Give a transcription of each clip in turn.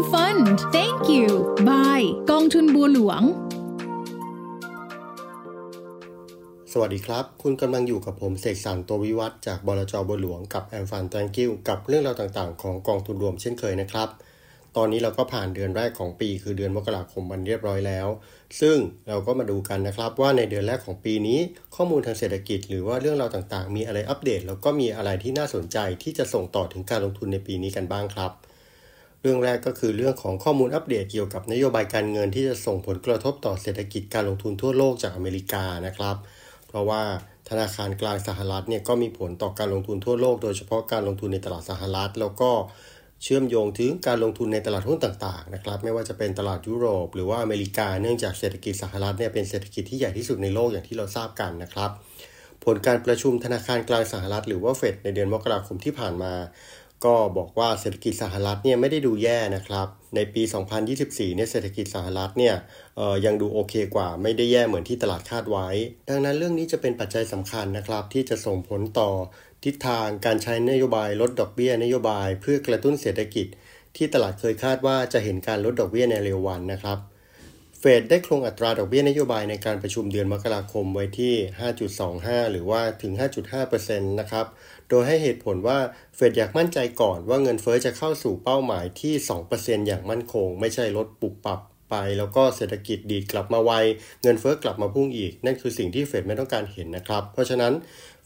Freedom Fund Thank you Bye กองทุนบัวหลวง สวัสดีครับ คุณกำลังอยู่กับผมเสกสรรตัววิวัฒจากบลจบัวหลวงกับแอมฟันแตงกิวกับเรื่องราวต่างๆ ของกองทุนรวมเช่นเคยนะครับ ตอนนี้เราก็ผ่านเดือนแรกของปี คือเดือนมกราคมมันเรียบร้อยแล้ว ซึ่งเราก็มาดูกันนะครับว่าในเดือนแรกของปีนี้ ข้อมูลทางเศรษฐกิจ หรือว่าเรื่องราวต่างๆ มีอะไรอัปเดต แล้วก็มีอะไรที่น่าสนใจที่จะส่งต่อถึงการลงทุนในปีนี้กันบ้างครับ เรื่องแรกก็คือเรื่องของข้อมูลอัปเดตเกี่ยวกับนโยบายการเงินที่จะส่งผลกระทบต่อเศรษฐกิจการลงทุนทั่วโลกจากอเมริกานะครับ เพราะว่าธนาคารกลางสหรัฐเนี่ยก็มีผลต่อการลงทุนทั่วโลก โดยเฉพาะการลงทุนในตลาดสหรัฐ แล้วก็เชื่อมโยงถึงการลงทุนในตลาดหุ้นต่างๆนะครับไม่ว่าจะเป็นตลาดยุโรป หรือว่าอเมริกาเนื่องจากเศรษฐกิจสหรัฐเนี่ยเป็นเศรษฐกิจที่ใหญ่ที่สุดในโลกอย่างที่เราทราบกันนะครับ ผลการประชุมธนาคารกลางสหรัฐ หรือว่าเฟดในเดือนมกราคมที่ผ่านมา ก็บอกว่าเศรษฐกิจสหรัฐเนี่ยไม่ได้ดูแย่นะครับ ในปี 2024 เนี่ยเศรษฐกิจสหรัฐเนี่ยยังดูโอเคกว่าไม่ได้แย่เหมือนที่ตลาดคาดไว้ ดังนั้นเรื่องนี้จะเป็นปัจจัยสำคัญนะครับ ที่จะส่งผลต่อทิศทางการใช้นโยบายลดดอกเบี้ยนโยบายเพื่อกระตุ้นเศรษฐกิจ ที่ตลาดเคยคาดว่าจะเห็นการลดดอกเบี้ยในเร็ววันนะครับ เฟดได้คงอัตราดอกเบี้ยนโยบายในการประชุมเดือนมกราคมไว้ที่ 5.25 หรือว่าถึง 5.5%นะครับ โดยให้เหตุผลว่าเฟดอยากมั่นใจก่อนว่าเงินเฟ้อจะเข้าสู่เป้าหมายที่ 2%อย่างมั่นคง ไม่ใช่ลดปุบปับไป แล้วก็เศรษฐกิจดีดกลับมาไว เงินเฟ้อกลับมาพุ่งอีก นั่นคือสิ่งที่เฟดไม่ต้องการเห็นนะครับ เพราะฉะนั้น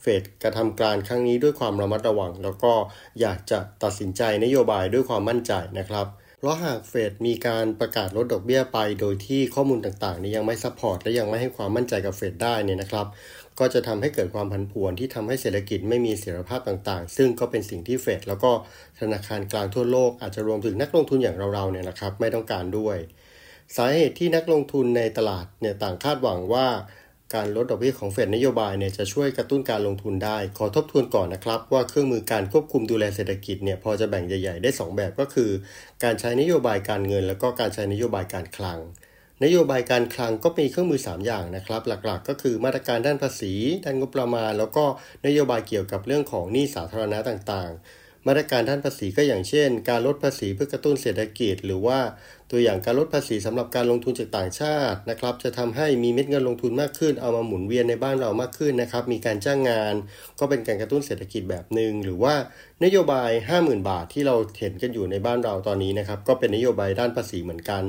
เฟดกระทำการครั้งนี้ด้วยความระมัดระวัง แล้วก็อยากจะตัดสินใจนโยบายด้วยความมั่นใจนะครับ เพราะหากเฟดมีการประกาศลดดอกเบี้ยไป โดยที่ข้อมูลต่างๆ นี้ยังไม่ support และยังไม่ให้ความมั่นใจกับเฟดได้เนี่ยนะครับ ก็จะทำให้เกิดความผันผวนที่ทำให้เศรษฐกิจไม่มีเสถียรภาพต่างๆ ซึ่งก็เป็นสิ่งที่เฟดแล้วก็ธนาคารกลางทั่วโลกอาจจะรวมถึงนักลงทุนอย่างเราๆเนี่ยนะครับ ไม่ต้องการด้วย สาเหตุที่นักลงทุนในตลาดเนี่ยต่างคาดหวังว่า การลดดอกเบี้ยของเฟดนโยบายเนี่ยจะช่วยกระตุ้นการลงทุนได้ ขอทบทวนก่อนนะครับ ว่าเครื่องมือการควบคุมดูแลเศรษฐกิจเนี่ยพอจะแบ่งใหญ่ ๆ ได้ 2 แบบก็คือ การใช้นโยบายการเงิน แล้วก็การใช้นโยบายการคลัง นโยบายการคลังก็มีเครื่องมือ 3 อย่างนะครับ หลักๆ ก็คือมาตรการด้านภาษี ด้านงบประมาณ แล้วก็นโยบายเกี่ยวกับเรื่องของหนี้สาธารณะต่างๆ มาตรการด้านภาษีก็อย่างเช่น การลดภาษีเพื่อกระตุ้นเศรษฐกิจ หรือว่าตัวอย่างการลดภาษีสำหรับการลงทุนจากต่างชาตินะครับจะทำให้มีเม็ดเงินลงทุนมากขึ้น เอามาหมุนเวียนในบ้านเรามากขึ้นนะครับมีการจ้างงาน ก็เป็นการกระตุ้นเศรษฐกิจแบบหนึ่งหรือว่านโยบาย 50,000 บาทที่เราเห็นกันอยู่ในบ้านเราตอนนี้นะครับก็เป็นนโยบายด้านภาษีเหมือนกัน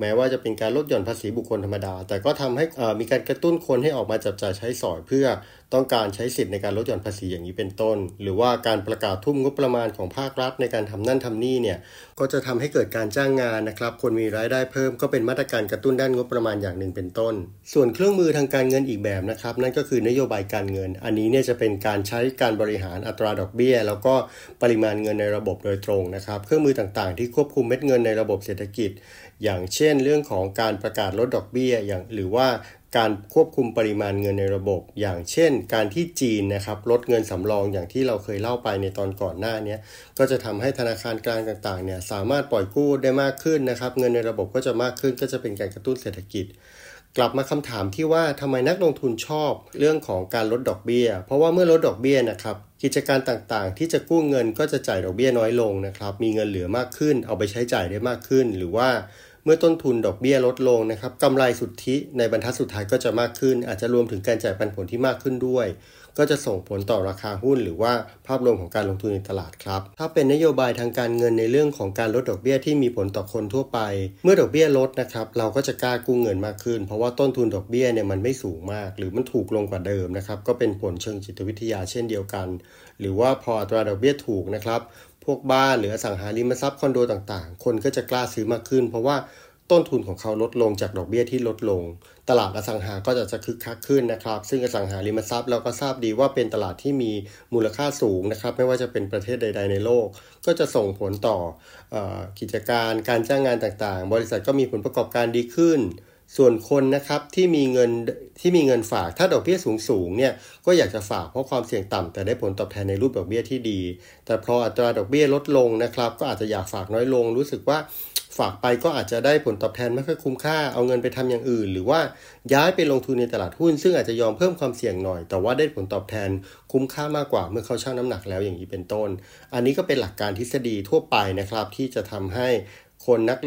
แม้ว่าจะเป็นการลดหย่อนภาษีบุคคลธรรมดา แต่ก็ทำให้มีการกระตุ้นคนให้ออกมาจับจ่ายใช้สอยเพื่อต้องการใช้สิทธิ์ในการลดหย่อนภาษีอย่างนี้เป็นต้น หรือว่าการประกาศทุ่มงบประมาณของภาครัฐในการทำนั่นทำนี่เนี่ยก็จะทำให้เกิดการจ้างงานนะครับ คนมีรายได้เพิ่มก็เป็นมาตรการกระตุ้นด้านงบประมาณอย่างหนึ่งเป็นต้น ส่วนเครื่องมือทางการเงินอีกแบบนะครับ นั่นก็คือนโยบายการเงิน อันนี้เนี่ยจะเป็นการใช้การบริหารอัตราดอกเบี้ย แล้วก็ปริมาณเงินในระบบโดยตรงนะครับ เครื่องมือต่างๆ ที่ควบคุมเม็ดเงินในระบบเศรษฐกิจ อย่างเช่น เรื่องของการประกาศลดดอกเบี้ยอย่างหรือว่าการควบคุมปริมาณเงินในระบบ อย่างเช่น การที่จีนนะครับลดเงินสำรองอย่างที่เราเคยเล่าไปในตอนก่อนหน้านี้ก็จะทำให้ธนาคารกลางต่างๆเนี่ยสามารถปล่อยกู้ได้มากขึ้นนะครับ เงินในระบบก็จะมากขึ้นก็จะเป็นการกระตุ้นเศรษฐกิจ กลับมาคำถามที่ว่าทำไมนักลงทุนชอบเรื่องของการลดดอกเบี้ย เพราะว่าเมื่อลดดอกเบี้ยนะครับกิจการต่างๆ ที่จะกู้เงินก็จะจ่ายดอกเบี้ยน้อยลงนะครับมีเงินเหลือมากขึ้น เอาไปใช้จ่ายได้มากขึ้น หรือว่า มื่อต้นทุนดอกเบี้ยลดลงนะครับกำไรสุทธิในบรรทัดสุดท้ายก็จะมากขึ้น อาจจะรวมถึงการจ่ายปันผลที่มากขึ้นด้วย ก็จะส่งผลต่อราคาหุ้น หรือว่าภาพรวมของการลงทุนในตลาดครับ ถ้าเป็นนโยบายทางการเงินในเรื่องของการลดดอกเบี้ยที่มีผลต่อคนทั่วไป เมื่อดอกเบี้ยลดนะครับเราก็จะกล้ากู้เงินมากขึ้น เพราะว่าต้นทุนดอกเบี้ยเนี่ยมันไม่สูงมาก หรือมันถูกลงกว่าเดิมนะครับก็เป็นผลเชิงจิตวิทยาเช่นเดียวกัน หรือว่าพออัตราดอกเบี้ยถูกนะครับพวกบ้านหรืออสังหาริมทรัพย์คอนโดต่างๆ คนก็จะกล้าซื้อมากขึ้น เพราะว่า ต้นทุนของเขาลดลงจากดอกเบี้ยที่ลดลง ตลาดอสังหาก็จะจะคึกคักขึ้นนะครับ ซึ่งอสังหาริมทรัพย์เราก็ทราบดีว่าเป็นตลาดที่มีมูลค่าสูงนะครับ ไม่ว่าจะเป็นประเทศใด ๆ ในโลก ก็จะส่งผลต่ออกิจการการจ้างงานต่างๆ บริษัทก็มีผลประกอบการดีขึ้น ส่วนคนนะครับที่มีเงินที่มีเงินฝากถ้าดอกเบี้ยสูงๆเนี่ยก็อยากจะฝากเพราะความเสี่ยงต่ำแต่ได้ผลตอบแทนในรูปดอกเบี้ยที่ดี แต่พออัตราดอกเบี้ยลดลงนะครับ ก็อาจจะอยากฝากน้อยลง รู้สึกว่า ฝากไปก็อาจจะได้ผลตอบแทนไม่ค่อยคุ้มค่าเอาเงินไปทำอย่างอื่น หรือว่าย้ายไปลงทุนในตลาดหุ้น ซึ่งอาจจะยอมเพิ่มความเสี่ยงหน่อย แต่ว่าได้ผลตอบแทนคุ้มค่ามากกว่าเมื่อเขาชั่งน้ำหนักแล้วอย่างนี้เป็นต้น อันนี้ก็เป็นหลักการทฤษฎีทั่วไปนะครับ ที่จะทำให้คนนัก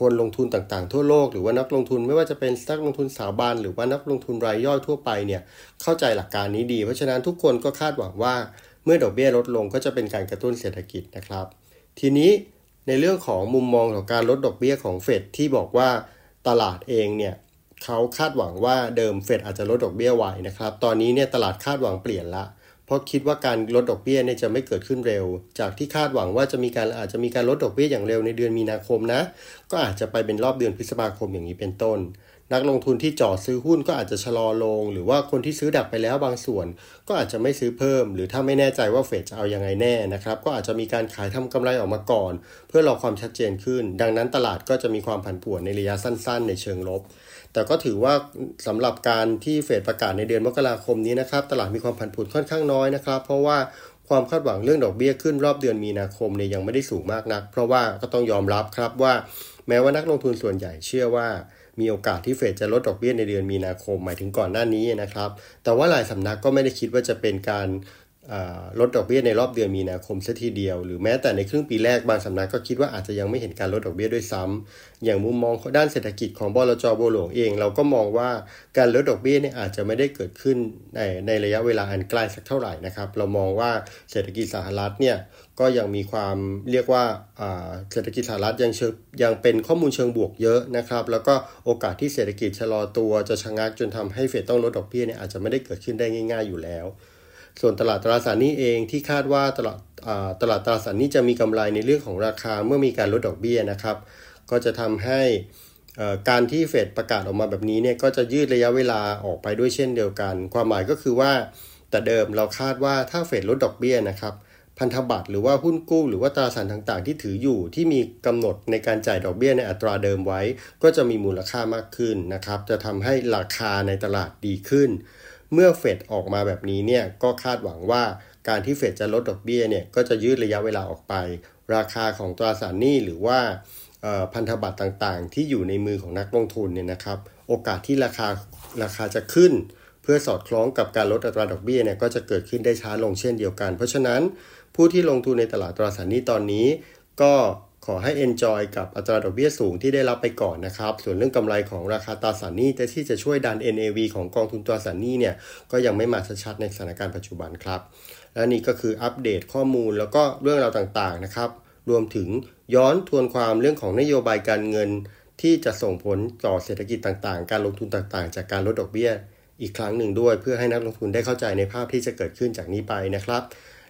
คนลงทุนต่างๆ ทั่วโลกหรือว่านักลงทุนไม่ว่าจะเป็นนักลงทุนสถาบันหรือว่านักลงทุนรายย่อยทั่วไปเนี่ยเข้าใจหลักการนี้ดีเพราะฉะนั้นทุกคนก็คาดหวังว่าเมื่อดอกเบี้ยลดลงก็จะเป็นการกระตุ้นเศรษฐกิจนะครับ ทีนี้ ในเรื่องของมุมมองของการลดดอกเบี้ยของเฟดที่บอกว่าตลาดเองเนี่ยเขาคาดหวังว่าเดิมเฟดอาจจะลดดอกเบี้ยไว้นะครับ ตอนนี้เนี่ยตลาดคาดหวังเปลี่ยนละ เพราะคิดว่าการลดดอกเบี้ยเนี่ยจะไม่เกิดขึ้นเร็ว จากที่คาดหวังว่าจะมีการอาจจะมีการลดดอกเบี้ยอย่างเร็วในเดือนมีนาคมนะ ก็อาจจะไปเป็นรอบเดือนพฤษภาคมอย่างนี้เป็นต้น นักลงทุนที่จ่อซื้อหุ้นก็อาจจะชะลอลง หรือว่าคนที่ซื้อดักไปแล้วบางส่วน ก็อาจจะไม่ซื้อเพิ่ม หรือถ้าไม่แน่ใจว่าเฟดจะเอาอยัางไงแน่นะครับ ก็อาจจะมีการขายทำกำไรออกมาก่อน เพื่อรอความชัดเจนขึ้น ดังนั้นตลาดก็จะมีความผันผวนในระยะสั้น ๆ ในเชิงลบ แต่ก็ถือว่าสำหรับการที่เฟดประกาศในเดือนมกราคมนี้นะครับตลาดมีความผันผวนค่อนข้างน้อยนะครับ เพราะว่าความคาดหวังเรื่องดอกเบี้ยขึ้นรอบเดือนมีนาคมเนี่ยยังไม่ได้สูงมากนัก เพราะว่าก็ต้องยอมรับครับว่า แม้ว่านักลงทุนส่วนใหญ่เชื่อว่า มีโอกาสที่เฟดจะลดดอกเบี้ยในเดือนมีนาคมหมายถึงก่อนหน้านี้นะครับ แต่ว่าหลายสำนักก็ไม่ได้คิดว่าจะเป็นการ ลดดอกเบี้ยในรอบเดือนมีนาคมซะทีเดียว หรือแม้แต่ในครึ่งปีแรกบางสำนักก็คิดว่าอาจจะยังไม่เห็นการลดดอกเบี้ยด้วยซ้ำอย่างมุมมองด้านเศรษฐกิจของบลจโบหลวงเอง เราก็มองว่าการลดดอกเบี้ยเนี่ยอาจจะไม่ได้เกิดขึ้นในในระยะเวลาอันใกล้สักเท่าไหร่นะครับเรามองว่าเศรษฐกิจสหรัฐเนี่ยก็ยังมีความเรียกว่าเศรษฐกิจสหรัฐยังเชิงยังเป็นข้อมูลเชิงบวกเยอะนะครับ แล้วก็โอกาสที่เศรษฐกิจชะลอตัวจะชะงักจนทำให้เฟดต้องลดดอกเบี้ยเนี่ยอาจจะไม่ได้เกิดขึ้นได้ง่าย ๆอยู่แล้ว ส่วนตลาดตราสารนี้เองที่คาดว่าตลาดตลาดตราสารนี้จะมีกำไรในเรื่องของราคาเมื่อมีการลดดอกเบี้ยนะครับ ก็จะทำให้การที่เฟดประกาศออกมาแบบนี้เนี่ยก็จะยืดระยะเวลาออกไปด้วยเช่นเดียวกัน ความหมายก็คือว่าแต่เดิมเราคาดว่าถ้าเฟดลดดอกเบี้ยนะครับพันธบัตรหรือว่าหุ้นกู้หรือว่าตราสารต่างๆ ที่ถืออยู่ที่มีกำหนดในการจ่ายดอกเบี้ยในอัตราเดิมไว้ ก็จะมีมูลค่ามากขึ้นนะครับ จะทำให้ราคาในตลาดดีขึ้น เมื่อเฟดออกมาแบบนี้เนี่ยก็คาดหวังว่าการที่เฟดจะลดดอกเบี้ยเนี่ยก็จะยืดระยะเวลาออกไป ราคาของตราสารหนี้หรือว่าพันธบัตรต่างๆ ที่อยู่ในมือของนักลงทุนเนี่ยนะครับ โอกาสที่ราคาราคาจะขึ้น เพื่อสอดคล้องกับการลดอัตราดอกเบี้ยเนี่ยก็จะเกิดขึ้นได้ช้าลงเช่นเดียวกัน เพราะฉะนั้นผู้ที่ลงทุนในตลาดตราสารหนี้ตอนนี้ ก็ ขอให้ enjoy กับอัตราดอกเบี้ยสูงที่ได้รับไปก่อนนะครับ ส่วนเรื่องกำไรของราคาตราสารหนี้แต่ที่จะช่วยดัน NAV ของกองทุนตราสารหนี้เนี่ยก็ยังไม่มาชัดๆในสถานการณ์ปัจจุบันครับ และนี่ก็คืออัปเดตข้อมูลแล้วก็เรื่องราวต่างๆนะครับ รวมถึงย้อนทวนความเรื่องของนโยบายการเงิน ที่จะส่งผลต่อเศรษฐกิจต่างๆ การลงทุนต่างๆ จากการลดดอกเบี้ย อีกครั้งหนึ่งด้วย เพื่อให้นักลงทุนได้เข้าใจในภาพที่จะเกิดขึ้นจากนี้ไปนะครับ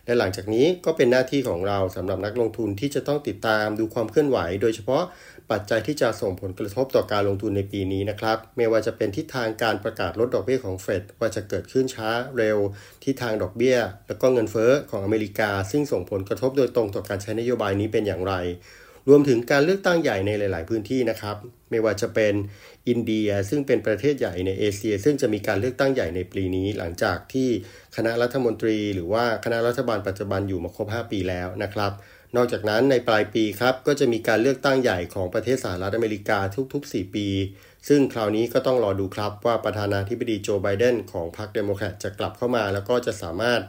และหลังจากนี้ก็เป็นหน้าที่ของเราสำหรับนักลงทุนที่จะต้องติดตามดูความเคลื่อนไหว โดยเฉพาะปัจจัยที่จะส่งผลกระทบต่อการลงทุนในปีนี้นะครับ ไม่ว่าจะเป็นทิศทางการประกาศลดดอกเบี้ยของเฟดว่าจะเกิดขึ้นช้าเร็ว ทิศทางดอกเบี้ย แล้วก็เงินเฟ้อของอเมริกา ซึ่งส่งผลกระทบโดยตรงต่อการใช้นโยบายนี้เป็นอย่างไร รวมถึงการเลือกตั้งใหญ่ในหลาย ๆ พื้นที่นะครับ ไม่ว่าจะเป็นอินเดียซึ่งเป็นประเทศใหญ่ในเอเชีย ซึ่งจะมีการเลือกตั้งใหญ่ในปีนี้ หลังจากที่คณะรัฐมนตรี หรือว่าคณะรัฐบาลปัจจุบันอยู่มาครบ 5 ปีแล้วนะครับ นอกจากนั้นในปลายปีครับก็จะมีการเลือกตั้งใหญ่ของประเทศสหรัฐอเมริกาทุก ๆ 4 ปี ซึ่งคราวนี้ก็ต้องรอดูครับว่าประธานาธิบดีโจไบเดนของพรรคเดโมแครตจะกลับเข้ามา แล้วก็จะสามารถ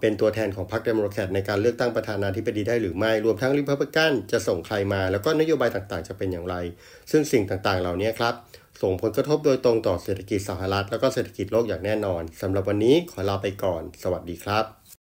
เป็นตัวแทนของพรรคเดโมแครตในการเลือกตั้งประธานาธิบดีได้หรือไม่ รวมทั้งริพับลิกันจะส่งใครมา แล้วก็นโยบายต่างๆ จะเป็นอย่างไร ซึ่งสิ่งต่างๆ เหล่านี้ครับ ส่งผลกระทบโดยตรงต่อเศรษฐกิจสหรัฐ แล้วก็เศรษฐกิจโลกอย่างแน่นอนสำหรับวันนี้ขอลาไปก่อน สวัสดีครับ